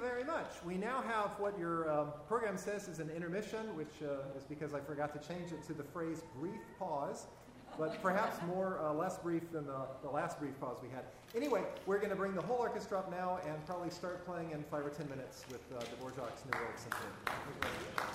very much. We now have what your uh, program says is an intermission, which uh, is because I forgot to change it to the phrase brief pause, but perhaps more uh, less brief than the, the last brief pause we had. Anyway, we're going to bring the whole orchestra up now and probably start playing in five or ten minutes with uh, the Dvořák's New World Symphony.